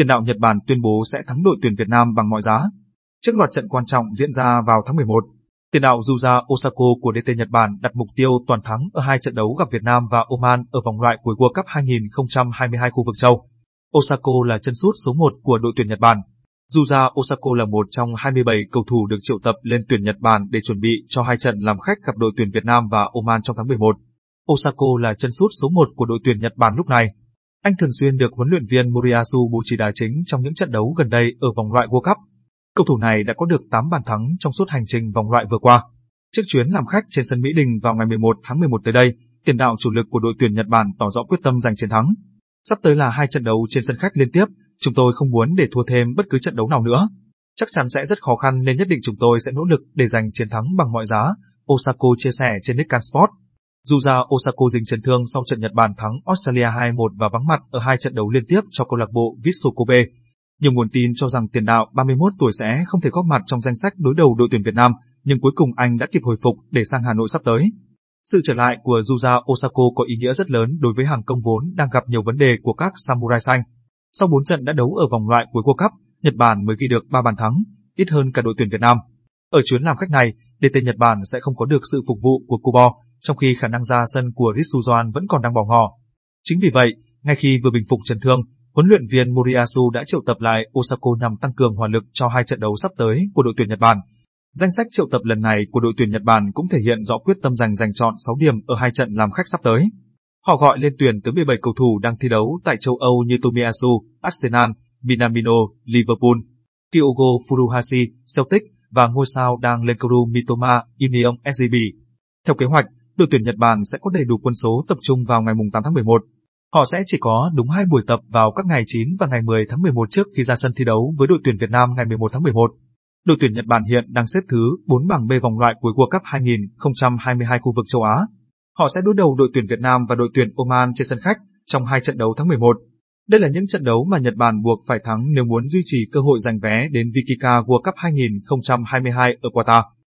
tiền đạo Nhật Bản tuyên bố sẽ thắng đội tuyển Việt Nam bằng mọi giá. Trước loạt trận quan trọng diễn ra vào tháng 11, tiền đạo Yuja Osako của DT Nhật Bản đặt mục tiêu toàn thắng ở hai trận đấu gặp Việt Nam và Oman ở vòng loại cuối World Cup 2022 khu vực châu. Osako là chân sút số 1 của đội tuyển Nhật Bản. Yuja Osako là một trong 27 cầu thủ được triệu tập lên tuyển Nhật Bản để chuẩn bị cho hai trận làm khách gặp đội tuyển Việt Nam và Oman trong tháng 11. Osako là chân sút số 1 của đội tuyển Nhật Bản lúc này. Anh thường xuyên được huấn luyện viên Moriyasu bố trí đá chính trong những trận đấu gần đây ở vòng loại World Cup. Cầu thủ này đã có được 8 bàn thắng trong suốt hành trình vòng loại vừa qua. Trước chuyến làm khách trên sân Mỹ Đình vào ngày 11 tháng 11 tới đây, tiền đạo chủ lực của đội tuyển Nhật Bản tỏ rõ quyết tâm giành chiến thắng. Sắp tới là hai trận đấu trên sân khách liên tiếp, chúng tôi không muốn để thua thêm bất cứ trận đấu nào nữa. Chắc chắn sẽ rất khó khăn nên nhất định chúng tôi sẽ nỗ lực để giành chiến thắng bằng mọi giá, Osako chia sẻ trên Nikkan Sport. Dù ra Osako dính chấn thương sau trận Nhật Bản thắng Australia 2-1 và vắng mặt ở hai trận đấu liên tiếp cho câu lạc bộ Vissel Kobe. Nhiều nguồn tin cho rằng tiền đạo 31 tuổi sẽ không thể góp mặt trong danh sách đối đầu đội tuyển Việt Nam, nhưng cuối cùng anh đã kịp hồi phục để sang Hà Nội sắp tới. Sự trở lại của Yuya Osako có ý nghĩa rất lớn đối với hàng công vốn đang gặp nhiều vấn đề của các Samurai xanh. Sau 4 trận đã đấu ở vòng loại cuối World Cup, Nhật Bản mới ghi được 3 bàn thắng, ít hơn cả đội tuyển Việt Nam. Ở chuyến làm khách này, DT Nhật Bản sẽ không có được sự phục vụ của Kubo, trong khi khả năng ra sân của Ritsuzuan vẫn còn đang bỏ ngỏ. Chính vì vậy, ngay khi vừa bình phục chấn thương, huấn luyện viên Moriyasu đã triệu tập lại Osako nhằm tăng cường hỏa lực cho hai trận đấu sắp tới của đội tuyển Nhật Bản. Danh sách triệu tập lần này của đội tuyển Nhật Bản cũng thể hiện rõ quyết tâm giành giành chọn 6 điểm ở hai trận làm khách sắp tới. Họ gọi lên tuyển tới 17 cầu thủ đang thi đấu tại châu Âu như Tomiyasu, Arsenal, Minamino, Liverpool, Kyogo Furuhashi, Celtic và ngôi sao đang lên cầu Mitoma, Union SGB. Theo kế hoạch, đội tuyển Nhật Bản sẽ có đầy đủ quân số tập trung vào ngày 8 tháng 11. Họ sẽ chỉ có đúng hai buổi tập vào các ngày 9 và ngày 10 tháng 11 trước khi ra sân thi đấu với đội tuyển Việt Nam ngày 11 tháng 11. Đội tuyển Nhật Bản hiện đang xếp thứ 4 bảng B vòng loại cuối World Cup 2022 khu vực châu Á. Họ sẽ đối đầu đội tuyển Việt Nam và đội tuyển Oman trên sân khách trong hai trận đấu tháng 11. Đây là những trận đấu mà Nhật Bản buộc phải thắng nếu muốn duy trì cơ hội giành vé đến Vikika World Cup 2022 ở Qatar.